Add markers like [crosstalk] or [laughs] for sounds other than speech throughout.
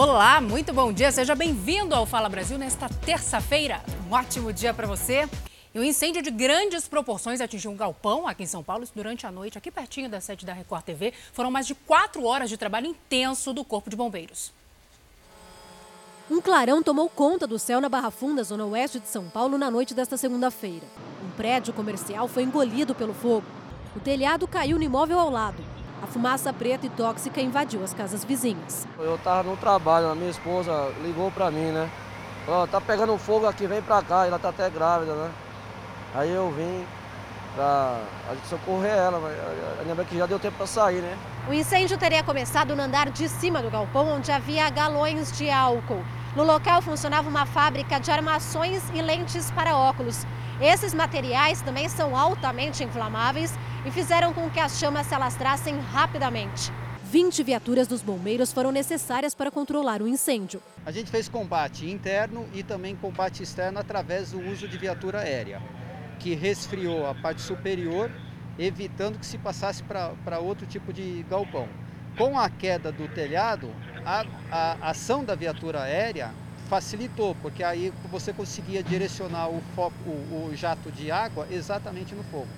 Olá, muito bom dia. Seja bem-vindo ao Fala Brasil nesta terça-feira. Um ótimo dia para você. E um incêndio de grandes proporções atingiu um galpão aqui em São Paulo durante a noite, aqui pertinho da sede da Record TV. Foram mais de quatro horas de trabalho intenso do Corpo de Bombeiros. Um clarão tomou conta do céu na Barra Funda, zona oeste de São Paulo, na noite desta segunda-feira. Um prédio comercial foi engolido pelo fogo. O telhado caiu no imóvel ao lado. A fumaça preta e tóxica invadiu as casas vizinhas. Eu estava no trabalho, a minha esposa ligou para mim, né? Falou, tá pegando fogo aqui, vem para cá, ela tá até grávida, né? Aí eu vim para socorrer ela, mas ainda que já deu tempo para sair, né? O incêndio teria começado no andar de cima do galpão, onde havia galões de álcool. No local funcionava uma fábrica de armações e lentes para óculos. Esses materiais também são altamente inflamáveis e fizeram com que as chamas se alastrassem rapidamente. 20 viaturas dos bombeiros foram necessárias para controlar o incêndio. A gente fez combate interno e também combate externo através do uso de viatura aérea, que resfriou a parte superior, evitando que se passasse para outro tipo de galpão. Com a queda do telhado, a, a ação da viatura aérea facilitou, porque aí você conseguia direcionar o, foco, o, o jato de água exatamente no fogo.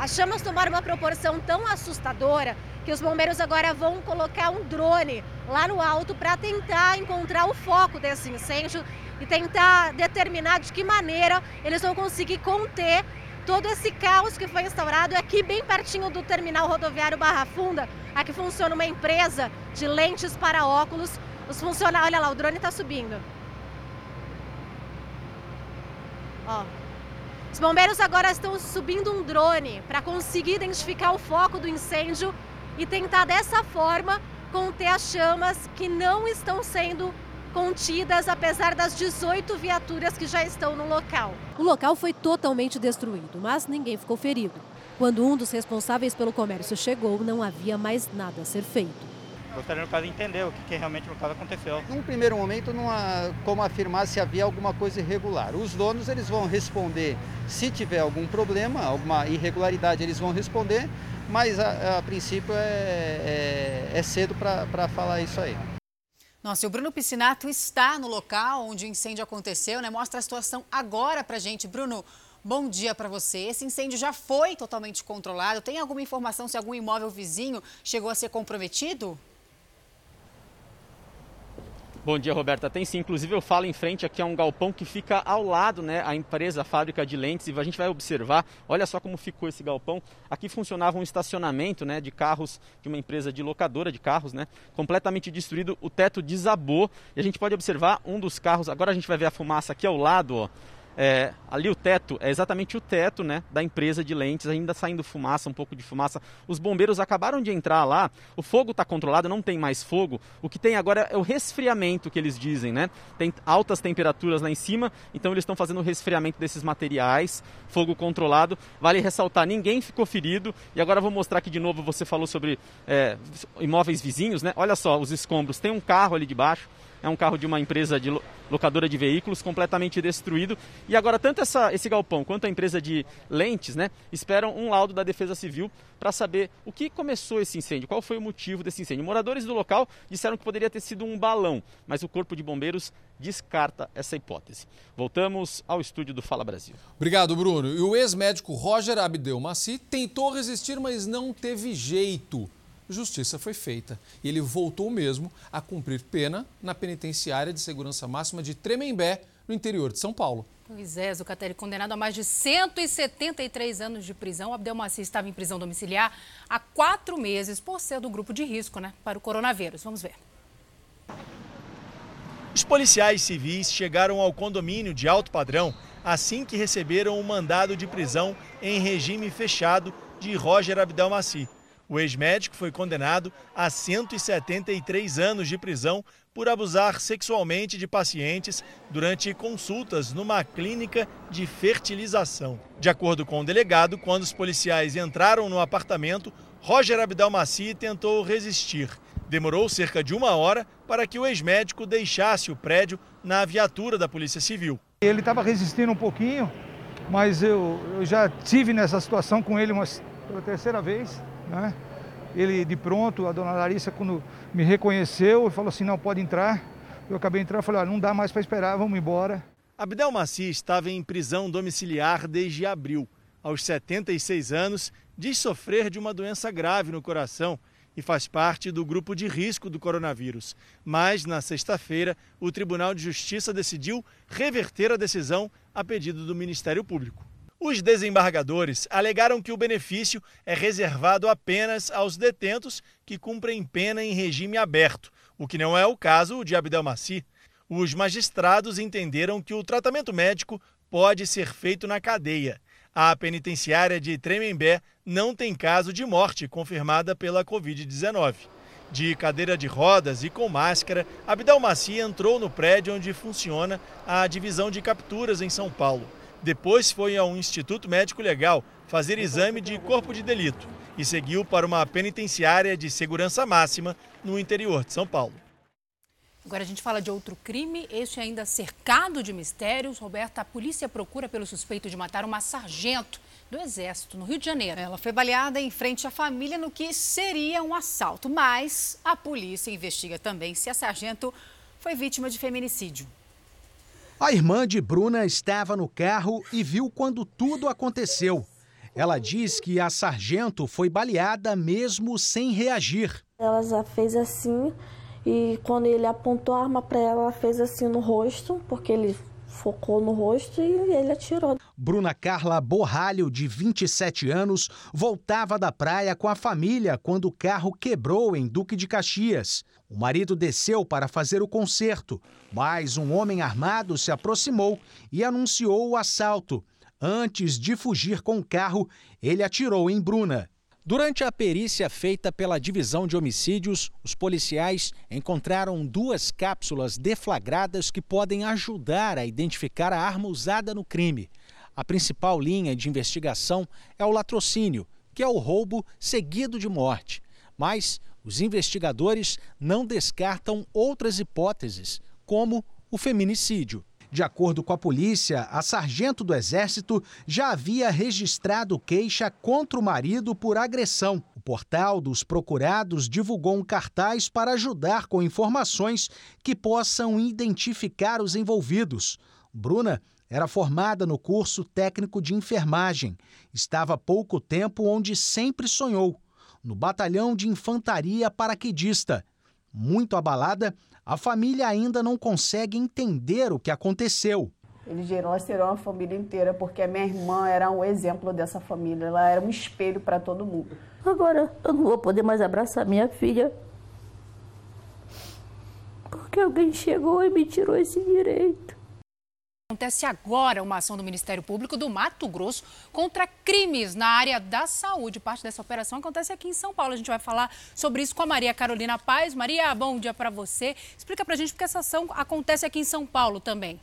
As chamas tomaram uma proporção tão assustadora que os bombeiros agora vão colocar um drone lá no alto para tentar encontrar o foco desse incêndio e tentar determinar de que maneira eles vão conseguir conter todo esse caos que foi instaurado aqui bem pertinho do terminal rodoviário Barra Funda. Aqui funciona uma empresa de lentes para óculos. Os funcionários, olha lá, o drone está subindo. Ó. Os bombeiros agora estão subindo um drone para conseguir identificar o foco do incêndio e tentar dessa forma conter as chamas que não estão sendo contidas, apesar das 18 viaturas que já estão no local. O local foi totalmente destruído, mas ninguém ficou ferido. Quando um dos responsáveis pelo comércio chegou, não havia mais nada a ser feito. Gostaria, no caso, de entender o que, que realmente no caso aconteceu. Num primeiro momento, não há como afirmar se havia alguma coisa irregular. Os donos eles vão responder se tiver algum problema, alguma irregularidade, eles vão responder, mas a, a princípio é, é, é cedo para falar isso aí. Nossa, e o Bruno Piscinato está no local onde o incêndio aconteceu, né? Mostra a situação agora pra gente. Bruno, bom dia para você. Esse incêndio já foi totalmente controlado? Tem alguma informação se algum imóvel vizinho chegou a ser comprometido? Bom dia, Roberta. Tem sim. Inclusive, eu falo em frente aqui a um galpão que fica ao lado, né? A empresa, a fábrica de lentes. E a gente vai observar, olha só como ficou esse galpão. Aqui funcionava um estacionamento, né? De carros de uma empresa de locadora de carros, né? Completamente destruído. O teto desabou. E a gente pode observar um dos carros. Agora a gente vai ver a fumaça aqui ao lado, ó. É, ali o teto é exatamente o teto né, da empresa de lentes, ainda saindo fumaça, um pouco de fumaça. Os bombeiros acabaram de entrar lá, o fogo está controlado, não tem mais fogo. O que tem agora é o resfriamento que eles dizem, né? Tem altas temperaturas lá em cima, então eles estão fazendo o resfriamento desses materiais, fogo controlado. Vale ressaltar, ninguém ficou ferido. E agora vou mostrar aqui de novo, você falou sobre é, imóveis vizinhos, né? Olha só os escombros, tem um carro ali de baixo é um carro de uma empresa de locadora de veículos completamente destruído. E agora, tanto essa, esse galpão quanto a empresa de lentes né, esperam um laudo da Defesa Civil para saber o que começou esse incêndio, qual foi o motivo desse incêndio. Moradores do local disseram que poderia ter sido um balão, mas o Corpo de Bombeiros descarta essa hipótese. Voltamos ao estúdio do Fala Brasil. Obrigado, Bruno. E o ex-médico Roger Abdel tentou resistir, mas não teve jeito justiça foi feita. E ele voltou mesmo a cumprir pena na penitenciária de segurança máxima de Tremembé, no interior de São Paulo. Pois é, Zucatelli, condenado a mais de 173 anos de prisão. Abdelmaci estava em prisão domiciliar há quatro meses por ser do grupo de risco né, para o coronavírus. Vamos ver. Os policiais civis chegaram ao condomínio de alto padrão assim que receberam o mandado de prisão em regime fechado de Roger Abdelmaci. O ex-médico foi condenado a 173 anos de prisão por abusar sexualmente de pacientes durante consultas numa clínica de fertilização. De acordo com o delegado, quando os policiais entraram no apartamento, Roger Abdelmaci tentou resistir. Demorou cerca de uma hora para que o ex-médico deixasse o prédio na viatura da Polícia Civil. Ele estava resistindo um pouquinho, mas eu, eu já tive nessa situação com ele uma, pela terceira vez. Né? Ele de pronto, a dona Larissa, quando me reconheceu, falou assim, não, pode entrar. Eu acabei entrando e falei, olha, não dá mais para esperar, vamos embora. Abdel Maci estava em prisão domiciliar desde abril. Aos 76 anos, diz sofrer de uma doença grave no coração e faz parte do grupo de risco do coronavírus. Mas, na sexta-feira, o Tribunal de Justiça decidiu reverter a decisão a pedido do Ministério Público. Os desembargadores alegaram que o benefício é reservado apenas aos detentos que cumprem pena em regime aberto, o que não é o caso de Abdelmaci. Os magistrados entenderam que o tratamento médico pode ser feito na cadeia. A penitenciária de Tremembé não tem caso de morte confirmada pela Covid-19. De cadeira de rodas e com máscara, Abdelmaci entrou no prédio onde funciona a divisão de capturas em São Paulo. Depois foi ao Instituto Médico Legal fazer exame de corpo de delito e seguiu para uma penitenciária de segurança máxima no interior de São Paulo. Agora a gente fala de outro crime, este ainda cercado de mistérios. Roberta, a polícia procura pelo suspeito de matar uma sargento do Exército, no Rio de Janeiro. Ela foi baleada em frente à família no que seria um assalto, mas a polícia investiga também se a sargento foi vítima de feminicídio. A irmã de Bruna estava no carro e viu quando tudo aconteceu. Ela diz que a sargento foi baleada mesmo sem reagir. Ela já fez assim e quando ele apontou a arma para ela, ela fez assim no rosto, porque ele focou no rosto e ele atirou. Bruna Carla Borralho, de 27 anos, voltava da praia com a família quando o carro quebrou em Duque de Caxias. O marido desceu para fazer o conserto, mas um homem armado se aproximou e anunciou o assalto. Antes de fugir com o carro, ele atirou em Bruna. Durante a perícia feita pela Divisão de Homicídios, os policiais encontraram duas cápsulas deflagradas que podem ajudar a identificar a arma usada no crime. A principal linha de investigação é o latrocínio, que é o roubo seguido de morte. Mas os investigadores não descartam outras hipóteses, como o feminicídio. De acordo com a polícia, a sargento do Exército já havia registrado queixa contra o marido por agressão. O portal dos procurados divulgou um cartaz para ajudar com informações que possam identificar os envolvidos. Bruna era formada no curso técnico de enfermagem. Estava há pouco tempo onde sempre sonhou, no batalhão de infantaria paraquedista. Muito abalada, a família ainda não consegue entender o que aconteceu. Eles serão a família inteira, porque a minha irmã era um exemplo dessa família, ela era um espelho para todo mundo. Agora eu não vou poder mais abraçar minha filha, porque alguém chegou e me tirou esse direito. Acontece agora uma ação do Ministério Público do Mato Grosso contra crimes na área da saúde. Parte dessa operação acontece aqui em São Paulo. A gente vai falar sobre isso com a Maria Carolina Paz. Maria, bom dia para você. Explica para a gente porque essa ação acontece aqui em São Paulo também.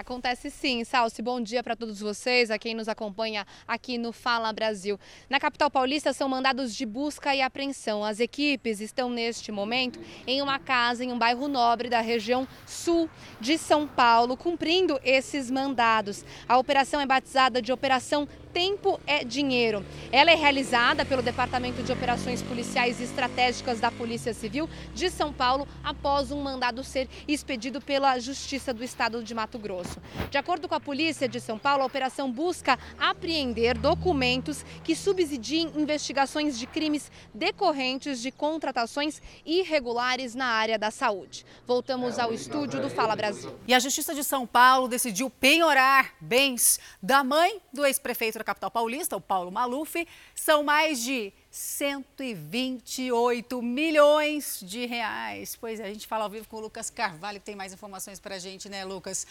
Acontece sim, Salsi. Bom dia para todos vocês, a quem nos acompanha aqui no Fala Brasil. Na capital paulista são mandados de busca e apreensão. As equipes estão neste momento em uma casa em um bairro nobre da região sul de São Paulo, cumprindo esses mandados. A operação é batizada de Operação Tempo é Dinheiro. Ela é realizada pelo Departamento de Operações Policiais Estratégicas da Polícia Civil de São Paulo após um mandado ser expedido pela Justiça do Estado de Mato Grosso. De acordo com a Polícia de São Paulo, a operação busca apreender documentos que subsidiem investigações de crimes decorrentes de contratações irregulares na área da saúde. Voltamos ao estúdio do Fala Brasil. E a Justiça de São Paulo decidiu penhorar bens da mãe do ex-prefeito da capital paulista, o Paulo Maluf, são mais de 128 milhões de reais. Pois é, a gente fala ao vivo com o Lucas Carvalho, que tem mais informações para a gente, né, Lucas?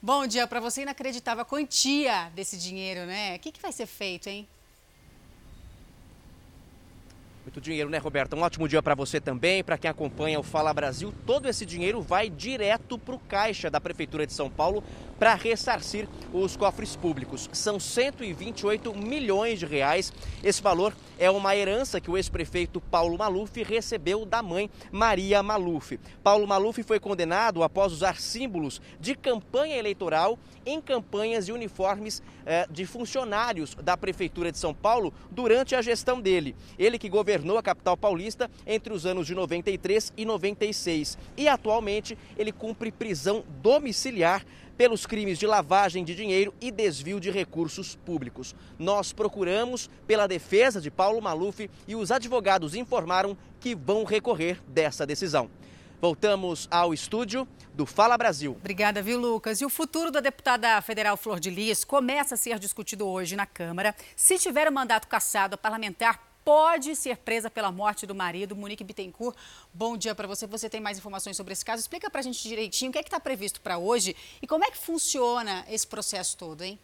Bom dia para você. Inacreditável a quantia desse dinheiro, né? O que, que vai ser feito, hein? Muito dinheiro, né, Roberta? Um ótimo dia para você também, para quem acompanha o Fala Brasil. Todo esse dinheiro vai direto para o caixa da Prefeitura de São Paulo para ressarcir os cofres públicos. São 128 milhões de reais. Esse valor é uma herança que o ex-prefeito Paulo Maluf recebeu da mãe Maria Maluf. Paulo Maluf foi condenado após usar símbolos de campanha eleitoral em campanhas e uniformes eh, de funcionários da Prefeitura de São Paulo durante a gestão dele. Ele que governou governou a capital paulista entre os anos de 93 e 96 e atualmente ele cumpre prisão domiciliar pelos crimes de lavagem de dinheiro e desvio de recursos públicos. Nós procuramos pela defesa de Paulo Maluf e os advogados informaram que vão recorrer dessa decisão. Voltamos ao estúdio do Fala Brasil. Obrigada, viu, Lucas? E o futuro da deputada federal Flor de Lis começa a ser discutido hoje na Câmara. Se tiver o mandato cassado, a parlamentar pode ser presa pela morte do marido, Monique Bittencourt. Bom dia para você. Você tem mais informações sobre esse caso? Explica para a gente direitinho o que é que está previsto para hoje e como é que funciona esse processo todo, hein?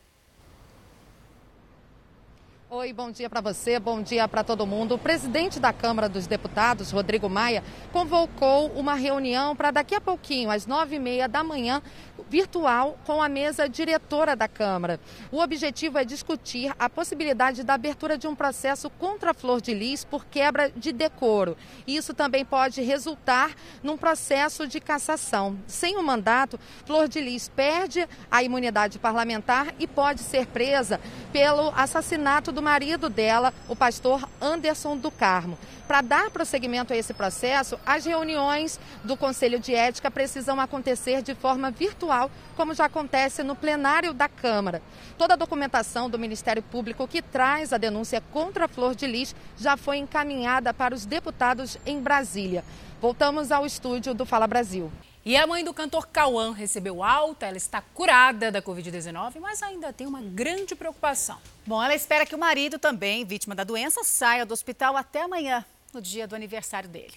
Oi, bom dia para você, bom dia para todo mundo. O presidente da Câmara dos Deputados, Rodrigo Maia, convocou uma reunião para daqui a pouquinho, às nove e meia da manhã, virtual, com a mesa diretora da Câmara. O objetivo é discutir a possibilidade da abertura de um processo contra a Flor de Lis por quebra de decoro. Isso também pode resultar num processo de cassação. Sem o mandato, Flor de Lis perde a imunidade parlamentar e pode ser presa pelo assassinato do marido dela, o pastor Anderson do Carmo. Para dar prosseguimento a esse processo, as reuniões do Conselho de Ética precisam acontecer de forma virtual, como já acontece no plenário da Câmara. Toda a documentação do Ministério Público que traz a denúncia contra a Flor de Lis já foi encaminhada para os deputados em Brasília. Voltamos ao estúdio do Fala Brasil. E a mãe do cantor Cauã recebeu alta, ela está curada da Covid-19, mas ainda tem uma grande preocupação. Bom, ela espera que o marido, também vítima da doença, saia do hospital até amanhã, no dia do aniversário dele.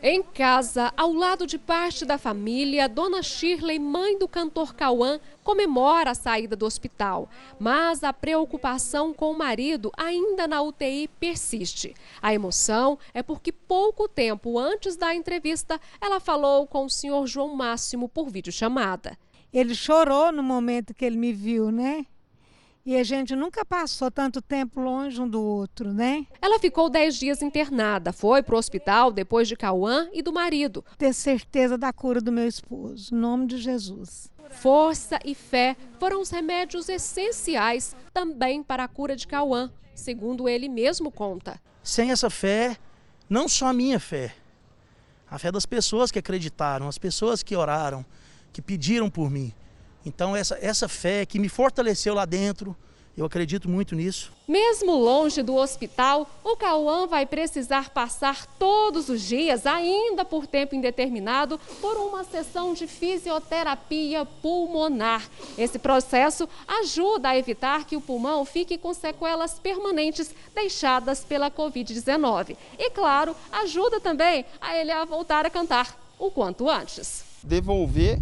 Em casa, ao lado de parte da família, Dona Shirley, mãe do cantor Cauã, comemora a saída do hospital. Mas a preocupação com o marido ainda na UTI persiste. A emoção é porque pouco tempo antes da entrevista, ela falou com o senhor João Máximo por videochamada. Ele chorou no momento que ele me viu, né? E a gente nunca passou tanto tempo longe um do outro, né? Ela ficou 10 dias internada, foi para o hospital depois de Cauã e do marido. Ter certeza da cura do meu esposo, em nome de Jesus. Força e fé foram os remédios essenciais também para a cura de Cauã, segundo ele mesmo conta. Sem essa fé, não só a minha fé, a fé das pessoas que acreditaram, as pessoas que oraram, que pediram por mim. Então essa, essa fé que me fortaleceu lá dentro, eu acredito muito nisso. Mesmo longe do hospital, o Cauã vai precisar passar todos os dias, ainda por tempo indeterminado, por uma sessão de fisioterapia pulmonar. Esse processo ajuda a evitar que o pulmão fique com sequelas permanentes deixadas pela Covid-19. E, claro, ajuda também a ele a voltar a cantar o quanto antes. Devolver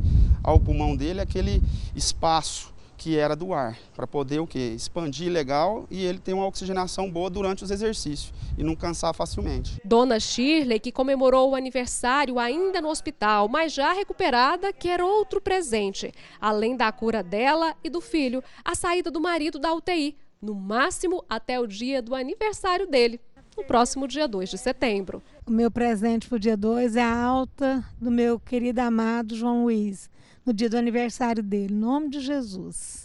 ao pulmão dele aquele espaço que era do ar, para poder o quê? Expandir legal e ele ter uma oxigenação boa durante os exercícios e não cansar facilmente. Dona Shirley, que comemorou o aniversário ainda no hospital, mas já recuperada, quer outro presente. Além da cura dela e do filho, a saída do marido da UTI, no máximo até o dia do aniversário dele, no próximo dia 2 de setembro. O meu presente para o dia 2 é a alta do meu querido amado João Luiz no dia do aniversário dele. Em nome de Jesus.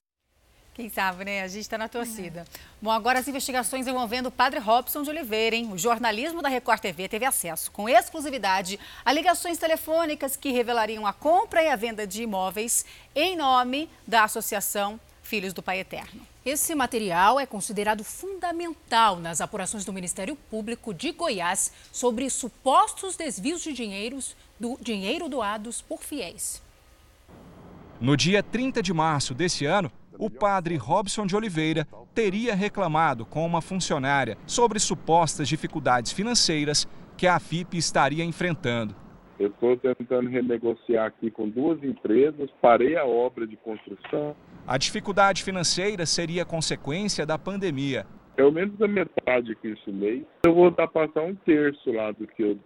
Quem sabe, né? A gente está na torcida. É. Bom, agora as investigações envolvendo o padre Robson de Oliveira, hein? O jornalismo da Record TV teve acesso com exclusividade a ligações telefônicas que revelariam a compra e a venda de imóveis em nome da Associação Filhos do Pai Eterno. Esse material é considerado fundamental nas apurações do Ministério Público de Goiás sobre supostos desvios de dinheiros, do dinheiro doados por fiéis. No dia 30 de março desse ano, o padre Robson de Oliveira teria reclamado com uma funcionária sobre supostas dificuldades financeiras que a FIP estaria enfrentando. Eu estou tentando renegociar aqui com duas empresas, parei a obra de construção. A dificuldade financeira seria consequência da pandemia. Pelo menos a metade aqui esse mês. Eu vou dar passar um terço lá do que eu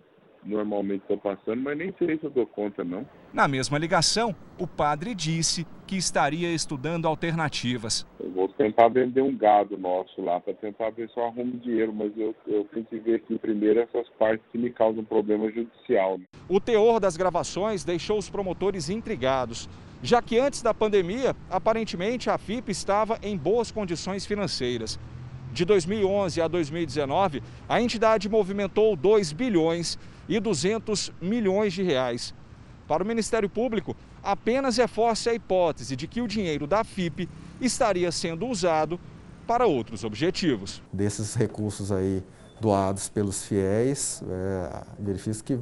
normalmente estou passando, mas nem sei se eu dou conta, não. Na mesma ligação, o padre disse que estaria estudando alternativas. Eu vou tentar vender um gado nosso lá para tentar ver se eu arrumo dinheiro, mas eu, eu tenho que ver aqui primeiro essas partes que me causam problema judicial. Né? O teor das gravações deixou os promotores intrigados, já que antes da pandemia, aparentemente a FIP estava em boas condições financeiras. De 2011 a 2019, a entidade movimentou 2 bilhões e 200 milhões de reais. Para o Ministério Público, apenas reforça a hipótese de que o dinheiro da FIP estaria sendo usado para outros objetivos. Desses recursos aí doados pelos fiéis, é, verifica que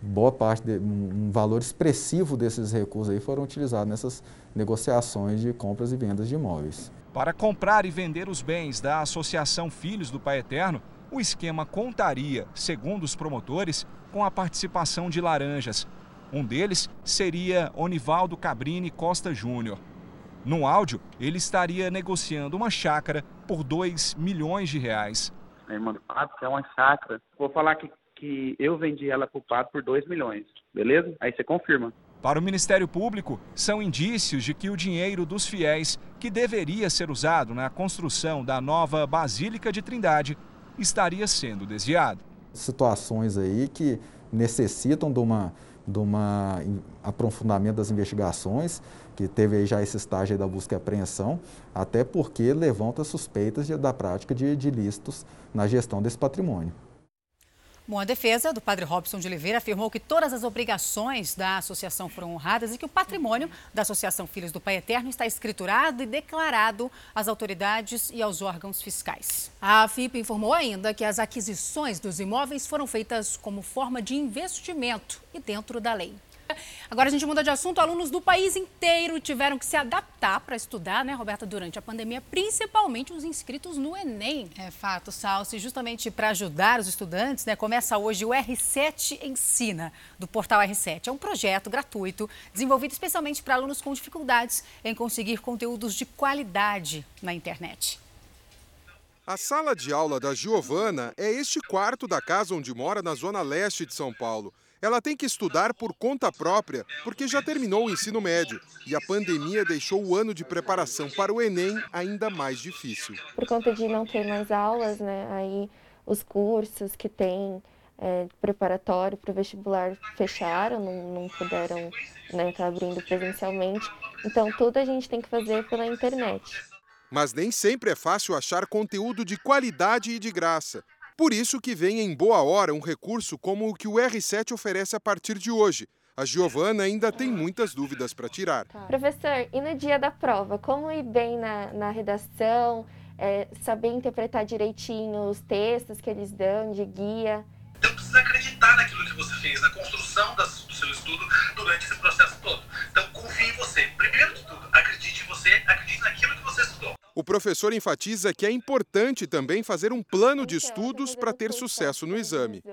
boa parte, de, um valor expressivo desses recursos aí foram utilizados nessas negociações de compras e vendas de imóveis. Para comprar e vender os bens da Associação Filhos do Pai Eterno, o esquema contaria, segundo os promotores, com a participação de laranjas. Um deles seria Onivaldo Cabrini Costa Júnior. No áudio, ele estaria negociando uma chácara por 2 milhões de reais. A irmã do Pato quer uma chácara. Vou falar que, que eu vendi ela para o Pato por 2 milhões, beleza? Aí você confirma. Para o Ministério Público, são indícios de que o dinheiro dos fiéis, que deveria ser usado na construção da nova Basílica de Trindade, estaria sendo desviado. Situações aí que necessitam de uma de uma aprofundamento das investigações, que teve já esse estágio da busca e apreensão, até porque levanta suspeitas da prática de, de ilícitos na gestão desse patrimônio. Bom, a defesa do padre Robson de Oliveira afirmou que todas as obrigações da associação foram honradas e que o patrimônio da Associação Filhos do Pai Eterno está escriturado e declarado às autoridades e aos órgãos fiscais. A FIP informou ainda que as aquisições dos imóveis foram feitas como forma de investimento e dentro da lei. Agora a gente muda de assunto. Alunos do país inteiro tiveram que se adaptar para estudar, né, Roberta, durante a pandemia, principalmente os inscritos no Enem. É fato, Salsi. Justamente para ajudar os estudantes, né, começa hoje o R7 Ensina, do portal R7. É um projeto gratuito desenvolvido especialmente para alunos com dificuldades em conseguir conteúdos de qualidade na internet. A sala de aula da Giovana é este quarto da casa onde mora na zona leste de São Paulo. Ela tem que estudar por conta própria, porque já terminou o ensino médio e a pandemia deixou o ano de preparação para o Enem ainda mais difícil. Por conta de não ter mais aulas, né, aí os cursos que tem é, preparatório para o vestibular fecharam, não, não puderam né, estar tá abrindo presencialmente. Então, tudo a gente tem que fazer pela internet. Mas nem sempre é fácil achar conteúdo de qualidade e de graça. Por isso que vem em boa hora um recurso como o que o R7 oferece a partir de hoje. A Giovana ainda tem muitas dúvidas para tirar. Tá. Professor, e no dia da prova, como ir bem na, na redação, é, saber interpretar direitinho os textos que eles dão de guia? Então precisa acreditar naquilo que você fez, na construção do seu estudo durante esse processo todo. Então confie em você. Primeiro de tudo, acredite em você, acredite naquilo que você estudou. O professor enfatiza que é importante também fazer um plano de estudos para ter sucesso no exame.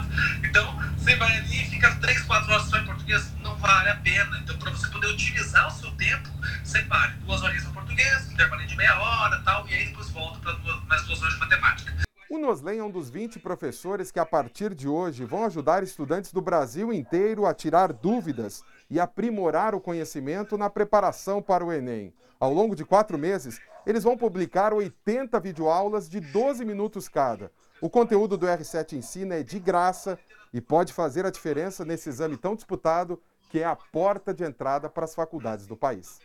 Então, você vai ali e fica 3, 4 horas só em português, não vale a pena. Então, para você poder otimizar o seu tempo, separe duas horas em português, intervalo de meia hora tal, e aí depois volta para mais duas horas de matemática. O Noslen é um dos 20 professores que, a partir de hoje, vão ajudar estudantes do Brasil inteiro a tirar dúvidas e aprimorar o conhecimento na preparação para o Enem. Ao longo de quatro meses, eles vão publicar 80 videoaulas de 12 minutos cada. O conteúdo do R7 Ensina é de graça e pode fazer a diferença nesse exame tão disputado que é a porta de entrada para as faculdades do país.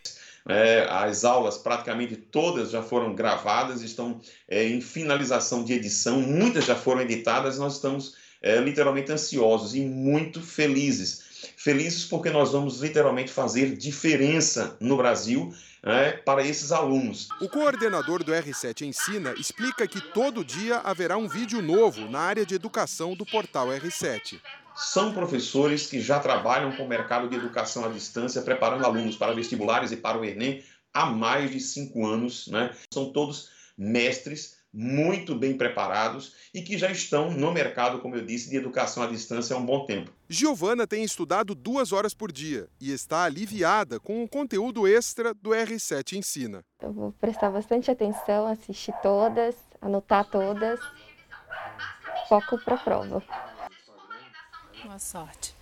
É, as aulas, praticamente todas já foram gravadas, estão é, em finalização de edição, muitas já foram editadas, nós estamos é, literalmente ansiosos e muito felizes. Felizes porque nós vamos literalmente fazer diferença no Brasil né, para esses alunos. O coordenador do R7 Ensina explica que todo dia haverá um vídeo novo na área de educação do portal R7. São professores que já trabalham com o mercado de educação à distância, preparando alunos para vestibulares e para o Enem há mais de cinco anos. Né? São todos mestres muito bem preparados e que já estão no mercado, como eu disse, de educação à distância há um bom tempo. Giovana tem estudado duas horas por dia e está aliviada com o conteúdo extra do R7 Ensina. Eu vou prestar bastante atenção, assistir todas, anotar todas. Foco para a prova. Boa sorte.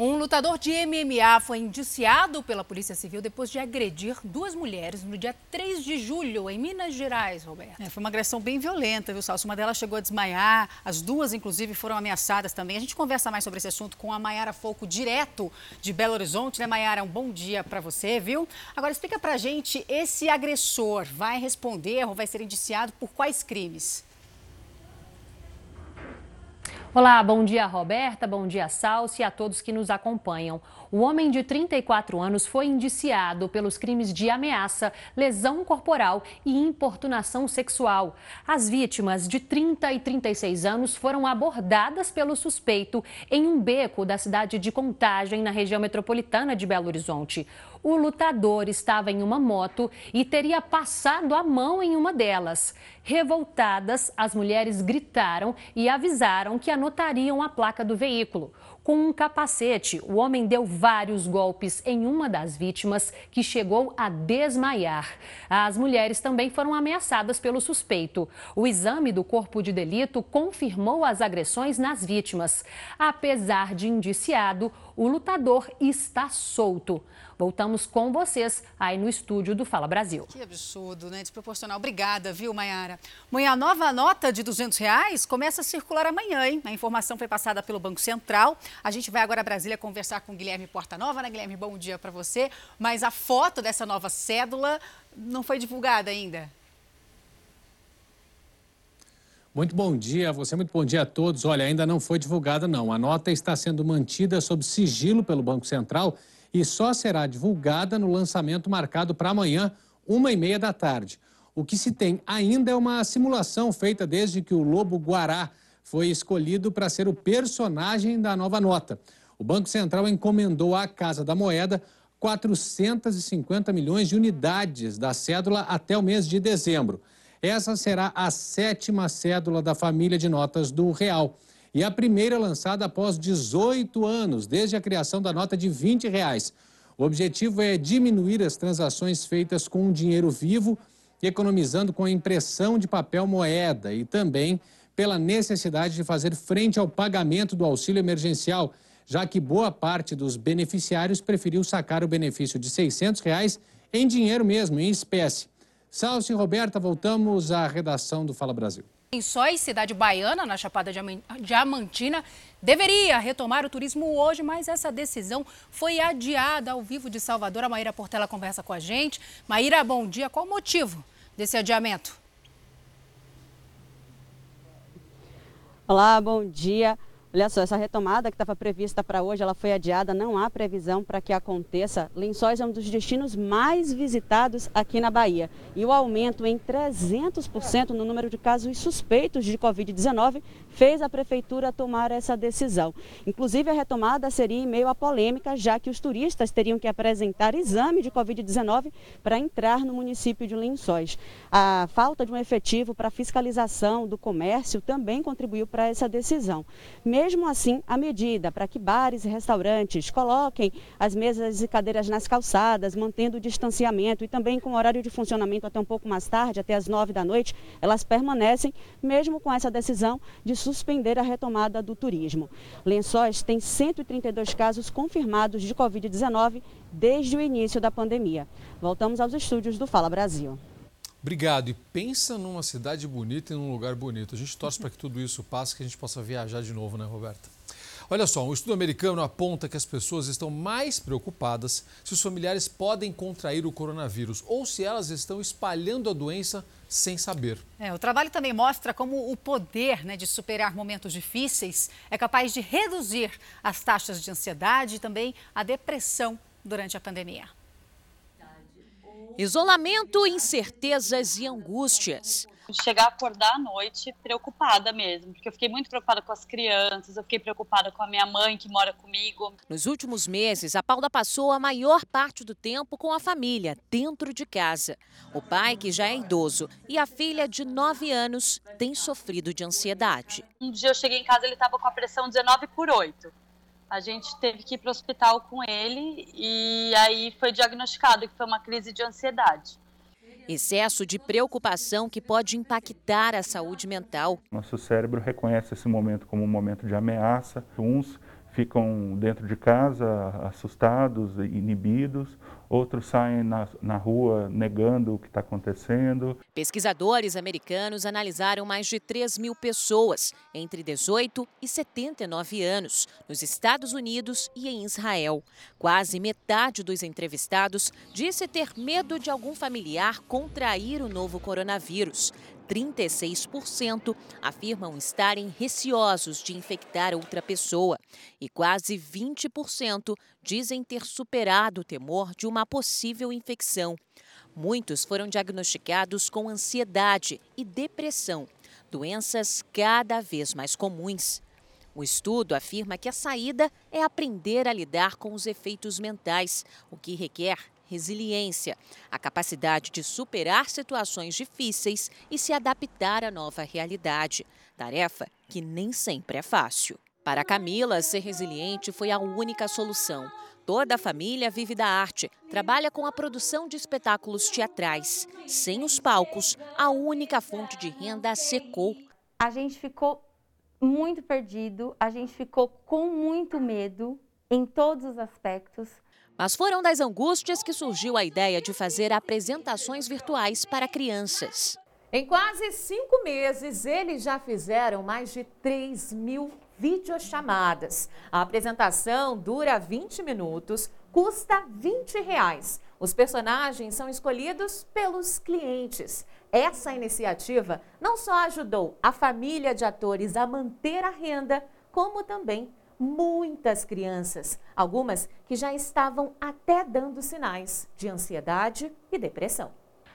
Um lutador de MMA foi indiciado pela Polícia Civil depois de agredir duas mulheres no dia 3 de julho, em Minas Gerais, Roberto. É, foi uma agressão bem violenta, viu, Salso? Uma delas chegou a desmaiar, as duas, inclusive, foram ameaçadas também. A gente conversa mais sobre esse assunto com a Maiara Foco, direto de Belo Horizonte. Né, Maiara? Um bom dia para você, viu? Agora, explica pra gente, esse agressor vai responder ou vai ser indiciado por quais crimes? Olá, bom dia Roberta, bom dia Salsi e a todos que nos acompanham. O homem de 34 anos foi indiciado pelos crimes de ameaça, lesão corporal e importunação sexual. As vítimas de 30 e 36 anos foram abordadas pelo suspeito em um beco da cidade de Contagem, na região metropolitana de Belo Horizonte o lutador estava em uma moto e teria passado a mão em uma delas. Revoltadas, as mulheres gritaram e avisaram que anotariam a placa do veículo. Com um capacete, o homem deu vários golpes em uma das vítimas, que chegou a desmaiar. As mulheres também foram ameaçadas pelo suspeito. O exame do corpo de delito confirmou as agressões nas vítimas. Apesar de indiciado, o lutador está solto. Voltamos com vocês aí no estúdio do Fala Brasil. Que absurdo, né? Desproporcional. Obrigada, viu, Mayara? Amanhã, a nova nota de 200 reais começa a circular amanhã, hein? A informação foi passada pelo Banco Central. A gente vai agora a Brasília conversar com Guilherme Portanova, né, Guilherme? Bom dia para você. Mas a foto dessa nova cédula não foi divulgada ainda. Muito bom dia a você, muito bom dia a todos. Olha, ainda não foi divulgada, não. A nota está sendo mantida sob sigilo pelo Banco Central e só será divulgada no lançamento marcado para amanhã, uma e meia da tarde. O que se tem ainda é uma simulação feita desde que o Lobo Guará foi escolhido para ser o personagem da nova nota. O Banco Central encomendou à Casa da Moeda 450 milhões de unidades da cédula até o mês de dezembro. Essa será a sétima cédula da família de notas do Real e a primeira lançada após 18 anos, desde a criação da nota de 20 reais. O objetivo é diminuir as transações feitas com dinheiro vivo, economizando com a impressão de papel moeda e também pela necessidade de fazer frente ao pagamento do auxílio emergencial, já que boa parte dos beneficiários preferiu sacar o benefício de 600 reais em dinheiro mesmo, em espécie. Salso e Roberta, voltamos à redação do Fala Brasil. Lençóis, cidade baiana, na Chapada Diamantina, deveria retomar o turismo hoje, mas essa decisão foi adiada ao vivo de Salvador. A Maíra Portela conversa com a gente. Maíra, bom dia. Qual o motivo desse adiamento? Olá, bom dia. Olha só, essa retomada que estava prevista para hoje, ela foi adiada, não há previsão para que aconteça. Lençóis é um dos destinos mais visitados aqui na Bahia. E o aumento em 300% no número de casos suspeitos de Covid-19 fez a prefeitura tomar essa decisão. Inclusive, a retomada seria em meio à polêmica, já que os turistas teriam que apresentar exame de Covid-19 para entrar no município de Lençóis. A falta de um efetivo para fiscalização do comércio também contribuiu para essa decisão. Mesmo assim, a medida para que bares e restaurantes coloquem as mesas e cadeiras nas calçadas, mantendo o distanciamento e também com horário de funcionamento até um pouco mais tarde, até as nove da noite, elas permanecem, mesmo com essa decisão de suspender a retomada do turismo. Lençóis tem 132 casos confirmados de Covid-19 desde o início da pandemia. Voltamos aos estúdios do Fala Brasil. Obrigado. E pensa numa cidade bonita e num lugar bonito. A gente torce para que tudo isso passe, que a gente possa viajar de novo, né, Roberta? Olha só, um estudo americano aponta que as pessoas estão mais preocupadas se os familiares podem contrair o coronavírus ou se elas estão espalhando a doença sem saber. É, o trabalho também mostra como o poder né, de superar momentos difíceis é capaz de reduzir as taxas de ansiedade e também a depressão durante a pandemia. Isolamento, incertezas e angústias. Chegar a acordar à noite preocupada mesmo, porque eu fiquei muito preocupada com as crianças, eu fiquei preocupada com a minha mãe que mora comigo. Nos últimos meses, a Paula passou a maior parte do tempo com a família, dentro de casa. O pai, que já é idoso, e a filha de 9 anos tem sofrido de ansiedade. Um dia eu cheguei em casa, ele estava com a pressão 19 por 8 a gente teve que ir para o hospital com ele e aí foi diagnosticado que foi uma crise de ansiedade. Excesso de preocupação que pode impactar a saúde mental. Nosso cérebro reconhece esse momento como um momento de ameaça. Uns ficam dentro de casa assustados, inibidos, outros saem na, na rua negando o que está acontecendo. Pesquisadores americanos analisaram mais de 3 mil pessoas entre 18 e 79 anos, nos Estados Unidos e em Israel. Quase metade dos entrevistados disse ter medo de algum familiar contrair o novo coronavírus. 36% afirmam estarem receosos de infectar outra pessoa e quase 20% dizem ter superado o temor de uma possível infecção. Muitos foram diagnosticados com ansiedade e depressão, doenças cada vez mais comuns. O estudo afirma que a saída é aprender a lidar com os efeitos mentais, o que requer resiliência, a capacidade de superar situações difíceis e se adaptar à nova realidade, tarefa que nem sempre é fácil. Para Camila, ser resiliente foi a única solução. Toda a família vive da arte, trabalha com a produção de espetáculos teatrais. Sem os palcos, a única fonte de renda secou. A gente ficou muito perdido, a gente ficou com muito medo em todos os aspectos. Mas foram das angústias que surgiu a ideia de fazer apresentações virtuais para crianças. Em quase cinco meses, eles já fizeram mais de 3 mil videochamadas. A apresentação dura 20 minutos, custa 20 reais. Os personagens são escolhidos pelos clientes. Essa iniciativa não só ajudou a família de atores a manter a renda, como também muitas crianças, algumas que já estavam até dando sinais de ansiedade e depressão.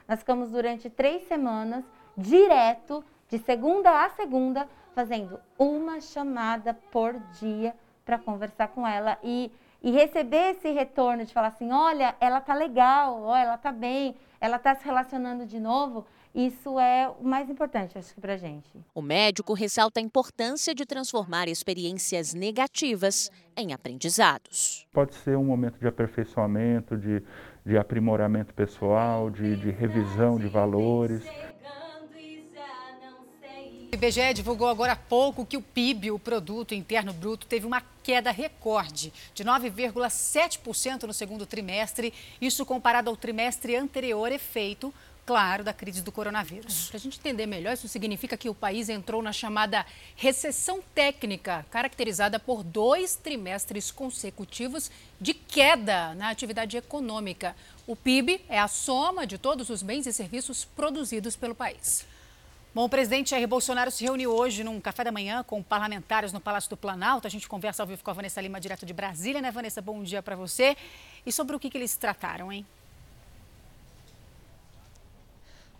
Nós ficamos durante três semanas, direto, de segunda a segunda, fazendo uma chamada por dia para conversar com ela e, e receber esse retorno de falar assim: olha, ela tá legal, olha, ela tá bem, ela tá se relacionando de novo. Isso é o mais importante, acho que, para a gente. O médico ressalta a importância de transformar experiências negativas em aprendizados. Pode ser um momento de aperfeiçoamento, de, de aprimoramento pessoal, de, de revisão de valores. O IBGE divulgou agora há pouco que o PIB, o Produto Interno Bruto, teve uma queda recorde de 9,7% no segundo trimestre, isso comparado ao trimestre anterior, efeito claro, da crise do coronavírus. Para a gente entender melhor, isso significa que o país entrou na chamada recessão técnica, caracterizada por dois trimestres consecutivos de queda na atividade econômica. O PIB é a soma de todos os bens e serviços produzidos pelo país. Bom, o presidente Jair Bolsonaro se reuniu hoje num café da manhã com parlamentares no Palácio do Planalto. A gente conversa ao vivo com a Vanessa Lima, direto de Brasília, né, Vanessa? Bom dia para você. E sobre o que, que eles trataram, hein?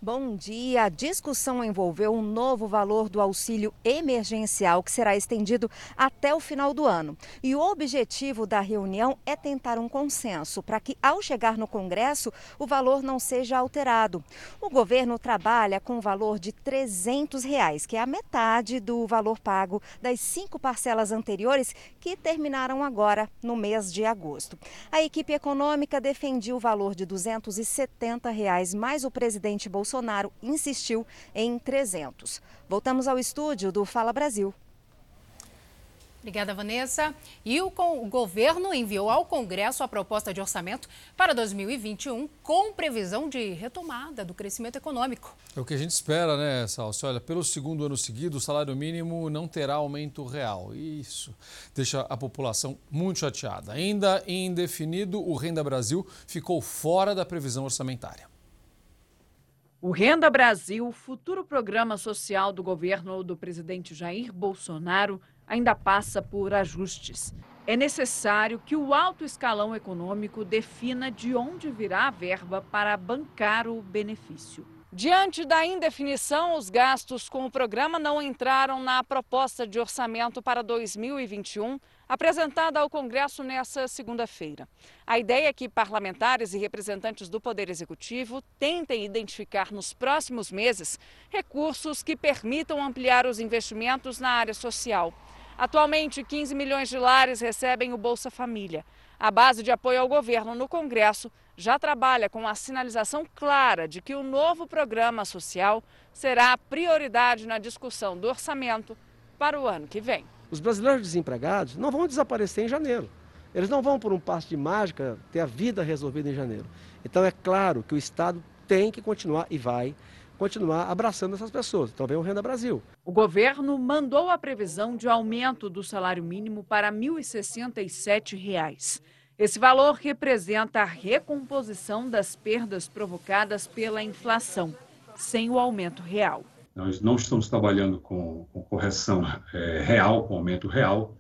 Bom dia. A discussão envolveu um novo valor do auxílio emergencial que será estendido até o final do ano. E o objetivo da reunião é tentar um consenso para que, ao chegar no Congresso, o valor não seja alterado. O governo trabalha com o valor de 300 reais, que é a metade do valor pago das cinco parcelas anteriores que terminaram agora no mês de agosto. A equipe econômica defendia o valor de 270 reais, mais o presidente Bolsonaro Bolsonaro insistiu em 300. Voltamos ao estúdio do Fala Brasil. Obrigada, Vanessa. E o, o, governo enviou ao Congresso a proposta de orçamento para 2021 com previsão de retomada do crescimento econômico. É o que a gente espera, né, Salsi? Olha, pelo segundo ano seguido, o salário mínimo não terá aumento real. Isso deixa a população muito chateada. Ainda indefinido, o Renda Brasil ficou fora da previsão orçamentária. O Renda Brasil, futuro programa social do governo do presidente Jair Bolsonaro, ainda passa por ajustes. É necessário que o alto escalão econômico defina de onde virá a verba para bancar o benefício. Diante da indefinição, os gastos com o programa não entraram na proposta de orçamento para 2021, apresentada ao Congresso nesta segunda-feira. A ideia é que parlamentares e representantes do Poder Executivo tentem identificar nos próximos meses recursos que permitam ampliar os investimentos na área social. Atualmente, 15 milhões de lares recebem o Bolsa Família. A base de apoio ao governo no Congresso já trabalha com a sinalização clara de que o novo programa social será a prioridade na discussão do orçamento para o ano que vem. Os brasileiros desempregados não vão desaparecer em janeiro. Eles não vão, por um passo de mágica, ter a vida resolvida em janeiro. Então é claro que o Estado tem que continuar e vai continuar abraçando essas pessoas. Então vem o Renda Brasil. O governo mandou a previsão de aumento do salário mínimo para R$ 1.067. Esse valor representa a recomposição das perdas provocadas pela inflação, sem o aumento real. Nós não estamos trabalhando com, com correção é, [laughs] real, com aumento real,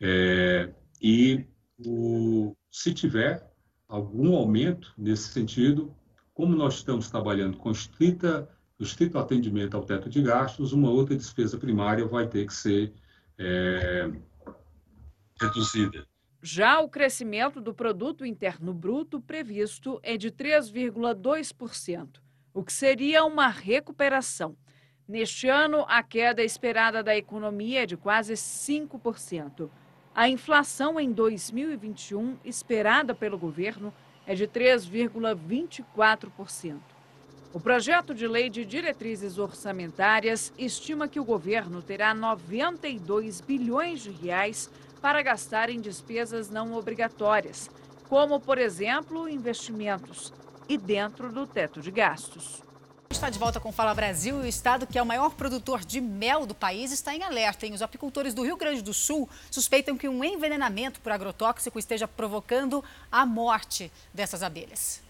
é, e o, se tiver algum aumento nesse sentido, como nós estamos trabalhando com estrita, estrito atendimento ao teto de gastos, uma outra despesa primária vai ter que ser é, reduzida. Já o crescimento do produto interno bruto previsto é de 3,2%, o que seria uma recuperação. Neste ano, a queda esperada da economia é de quase 5%. A inflação em 2021, esperada pelo governo, é de 3,24%. O projeto de lei de diretrizes orçamentárias estima que o governo terá 92 bilhões de reais para gastar em despesas não obrigatórias, como, por exemplo, investimentos, e dentro do teto de gastos. Está de volta com Fala Brasil o estado que é o maior produtor de mel do país está em alerta. Hein? Os apicultores do Rio Grande do Sul suspeitam que um envenenamento por agrotóxico esteja provocando a morte dessas abelhas.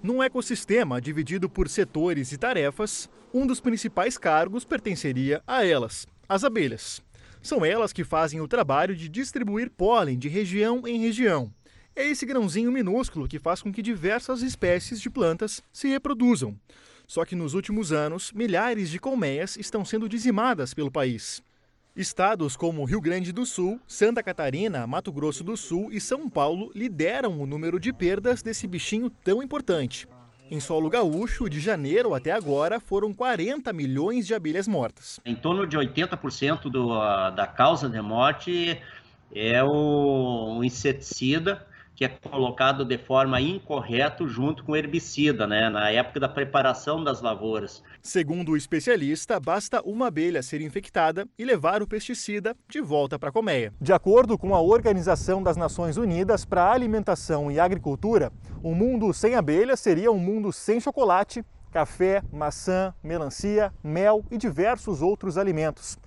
Num ecossistema dividido por setores e tarefas, um dos principais cargos pertenceria a elas, as abelhas. São elas que fazem o trabalho de distribuir pólen de região em região. É esse grãozinho minúsculo que faz com que diversas espécies de plantas se reproduzam. Só que nos últimos anos, milhares de colmeias estão sendo dizimadas pelo país. Estados como Rio Grande do Sul, Santa Catarina, Mato Grosso do Sul e São Paulo lideram o número de perdas desse bichinho tão importante. Em solo gaúcho, de janeiro até agora, foram 40 milhões de abelhas mortas. Em torno de 80% do, da causa de morte é o inseticida que é colocado de forma incorreta junto com herbicida, né, na época da preparação das lavouras. Segundo o especialista, basta uma abelha ser infectada e levar o pesticida de volta para a colmeia. De acordo com a Organização das Nações Unidas para a Alimentação e Agricultura, um mundo sem abelhas seria um mundo sem chocolate, café, maçã, melancia, mel e diversos outros alimentos.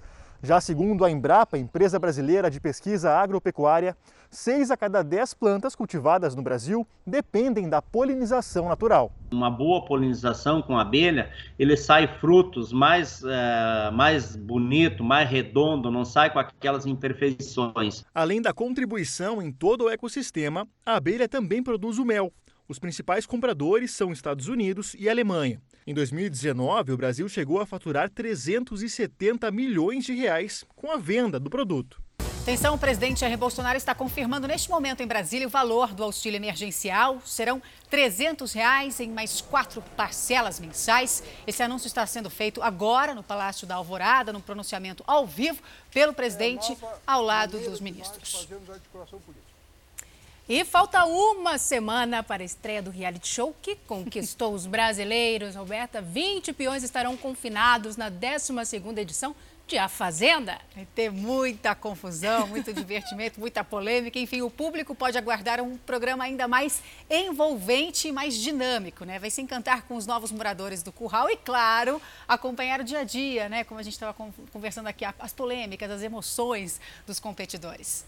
Já segundo a Embrapa, empresa brasileira de pesquisa agropecuária, seis a cada dez plantas cultivadas no Brasil dependem da polinização natural. Uma boa polinização com abelha, ele sai frutos mais, é, mais bonito, mais redondo, não sai com aquelas imperfeições. Além da contribuição em todo o ecossistema, a abelha também produz o mel. Os principais compradores são Estados Unidos e Alemanha. Em 2019, o Brasil chegou a faturar 370 milhões de reais com a venda do produto. Atenção, o presidente Jair Bolsonaro está confirmando neste momento em Brasília o valor do auxílio emergencial. Serão 300 reais em mais quatro parcelas mensais. Esse anúncio está sendo feito agora no Palácio da Alvorada, no pronunciamento ao vivo pelo presidente ao lado dos ministros. E falta uma semana para a estreia do reality show que conquistou os brasileiros. Roberta, 20 peões estarão confinados na 12ª edição de A Fazenda. Vai ter muita confusão, muito [laughs] divertimento, muita polêmica. Enfim, o público pode aguardar um programa ainda mais envolvente e mais dinâmico, né? Vai se encantar com os novos moradores do Curral e, claro, acompanhar o dia a dia, né? Como a gente estava conversando aqui, as polêmicas, as emoções dos competidores.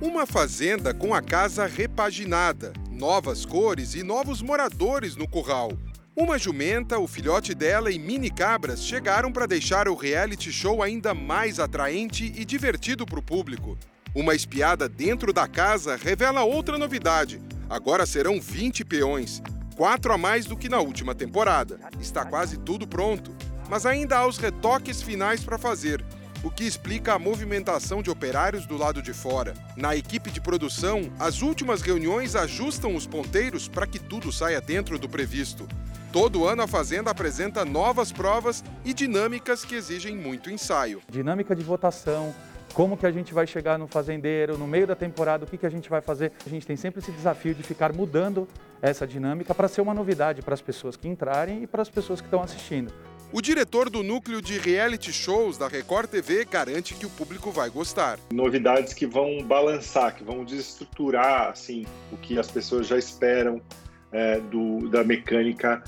Uma fazenda com a casa repaginada, novas cores e novos moradores no curral. Uma jumenta, o filhote dela e mini cabras chegaram para deixar o reality show ainda mais atraente e divertido para o público. Uma espiada dentro da casa revela outra novidade. Agora serão 20 peões, quatro a mais do que na última temporada. Está quase tudo pronto, mas ainda há os retoques finais para fazer o que explica a movimentação de operários do lado de fora. Na equipe de produção, as últimas reuniões ajustam os ponteiros para que tudo saia dentro do previsto. Todo ano a Fazenda apresenta novas provas e dinâmicas que exigem muito ensaio. Dinâmica de votação, como que a gente vai chegar no fazendeiro, no meio da temporada, o que, que a gente vai fazer. A gente tem sempre esse desafio de ficar mudando essa dinâmica para ser uma novidade para as pessoas que entrarem e para as pessoas que estão assistindo. O diretor do núcleo de reality shows da Record TV garante que o público vai gostar. Novidades que vão balançar, que vão desestruturar assim, o que as pessoas já esperam é, do, da mecânica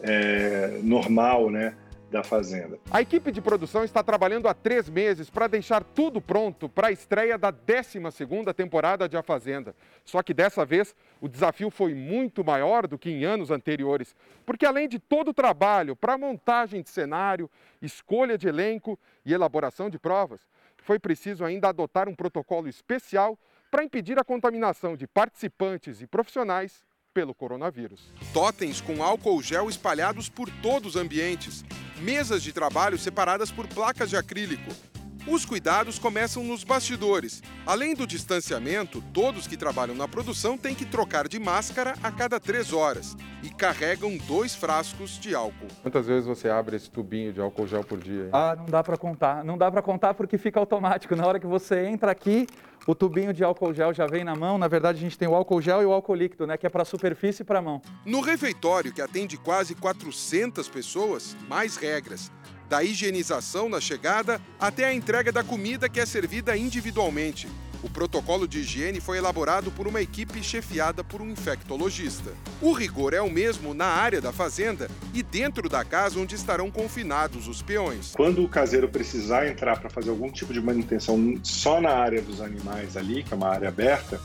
é, normal, né? Da Fazenda. A equipe de produção está trabalhando há três meses para deixar tudo pronto para a estreia da 12ª temporada de A Fazenda. Só que dessa vez o desafio foi muito maior do que em anos anteriores, porque além de todo o trabalho para montagem de cenário, escolha de elenco e elaboração de provas, foi preciso ainda adotar um protocolo especial para impedir a contaminação de participantes e profissionais pelo coronavírus. Totens com álcool gel espalhados por todos os ambientes, mesas de trabalho separadas por placas de acrílico. Os cuidados começam nos bastidores. Além do distanciamento, todos que trabalham na produção têm que trocar de máscara a cada três horas e carregam dois frascos de álcool. Quantas vezes você abre esse tubinho de álcool gel por dia? Ah, não dá para contar. Não dá para contar porque fica automático. Na hora que você entra aqui, o tubinho de álcool gel já vem na mão. Na verdade, a gente tem o álcool gel e o álcool líquido, né, que é para superfície e para mão. No refeitório, que atende quase 400 pessoas, mais regras da higienização na chegada até a entrega da comida que é servida individualmente. O protocolo de higiene foi elaborado por uma equipe chefiada por um infectologista. O rigor é o mesmo na área da fazenda e dentro da casa onde estarão confinados os peões. Quando o caseiro precisar entrar para fazer algum tipo de manutenção só na área dos animais ali, que é uma área aberta,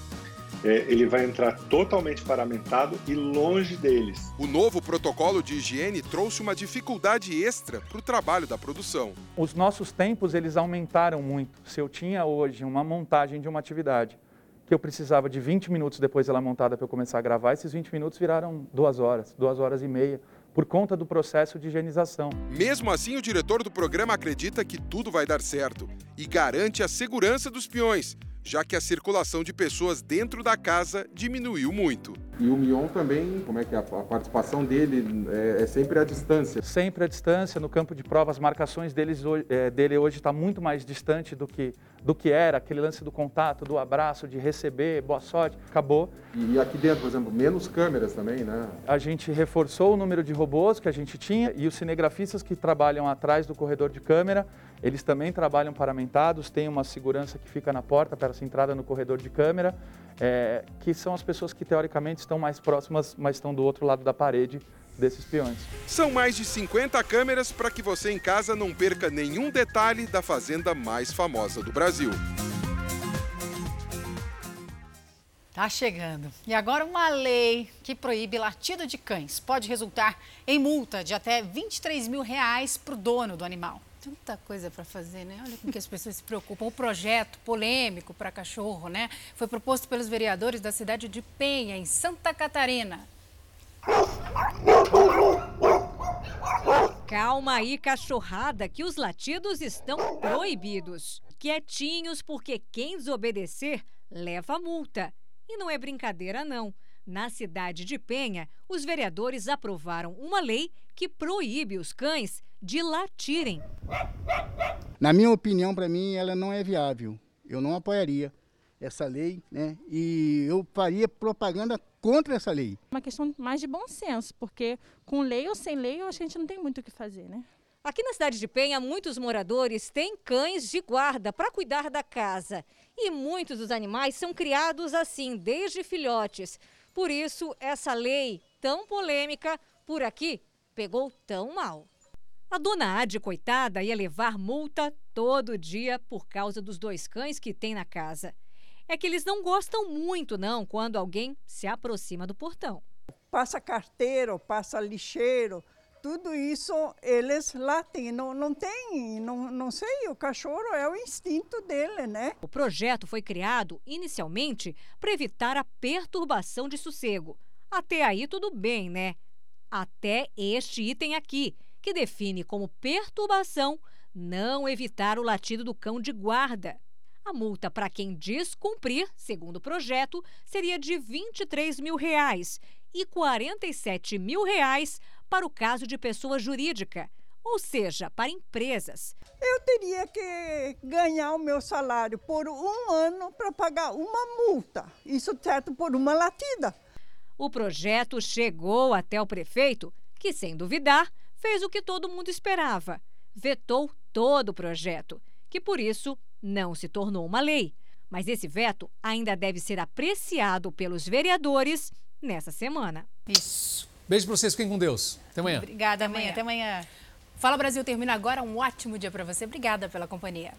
é, ele vai entrar totalmente paramentado e longe deles. O novo protocolo de higiene trouxe uma dificuldade extra para o trabalho da produção. Os nossos tempos eles aumentaram muito. Se eu tinha hoje uma montagem de uma atividade que eu precisava de 20 minutos depois dela montada para eu começar a gravar, esses 20 minutos viraram duas horas, duas horas e meia por conta do processo de higienização. Mesmo assim, o diretor do programa acredita que tudo vai dar certo e garante a segurança dos peões, já que a circulação de pessoas dentro da casa diminuiu muito. E o Mion também, como é que é a participação dele é, é sempre à distância? Sempre à distância, no campo de prova, as marcações deles, é, dele hoje está muito mais distante do que, do que era, aquele lance do contato, do abraço, de receber, boa sorte, acabou. E aqui dentro, por exemplo, menos câmeras também, né? A gente reforçou o número de robôs que a gente tinha e os cinegrafistas que trabalham atrás do corredor de câmera eles também trabalham paramentados, tem uma segurança que fica na porta para essa entrada no corredor de câmera, é, que são as pessoas que teoricamente estão mais próximas, mas estão do outro lado da parede desses peões. São mais de 50 câmeras para que você em casa não perca nenhum detalhe da fazenda mais famosa do Brasil. Tá chegando. E agora uma lei que proíbe latido de cães pode resultar em multa de até 23 mil reais para o dono do animal. Tanta coisa para fazer, né? Olha com que as pessoas se preocupam. O projeto polêmico para cachorro, né? Foi proposto pelos vereadores da cidade de Penha, em Santa Catarina. Calma aí, cachorrada, que os latidos estão proibidos. Quietinhos, porque quem desobedecer leva multa. E não é brincadeira, não. Na cidade de Penha, os vereadores aprovaram uma lei que proíbe os cães de latirem. Na minha opinião, para mim, ela não é viável. Eu não apoiaria essa lei, né? E eu faria propaganda contra essa lei. Uma questão mais de bom senso, porque com lei ou sem lei, a gente não tem muito o que fazer, né? Aqui na cidade de Penha, muitos moradores têm cães de guarda para cuidar da casa. E muitos dos animais são criados assim, desde filhotes. Por isso, essa lei tão polêmica por aqui pegou tão mal. A dona Ade, coitada, ia levar multa todo dia por causa dos dois cães que tem na casa. É que eles não gostam muito, não, quando alguém se aproxima do portão. Passa carteiro, passa lixeiro, tudo isso eles latem. Não, não tem, não, não sei, o cachorro é o instinto dele, né? O projeto foi criado inicialmente para evitar a perturbação de sossego. Até aí tudo bem, né? Até este item aqui, que define como perturbação não evitar o latido do cão de guarda. A multa para quem descumprir, segundo o projeto, seria de 23 mil reais e 47 mil reais para o caso de pessoa jurídica, ou seja, para empresas. Eu teria que ganhar o meu salário por um ano para pagar uma multa, isso certo por uma latida. O projeto chegou até o prefeito, que, sem duvidar, fez o que todo mundo esperava: vetou todo o projeto, que por isso não se tornou uma lei. Mas esse veto ainda deve ser apreciado pelos vereadores nessa semana. Isso. Beijo para vocês, fiquem com Deus. Até amanhã. Obrigada, amanhã. Até amanhã. Fala Brasil termina agora. Um ótimo dia para você. Obrigada pela companhia.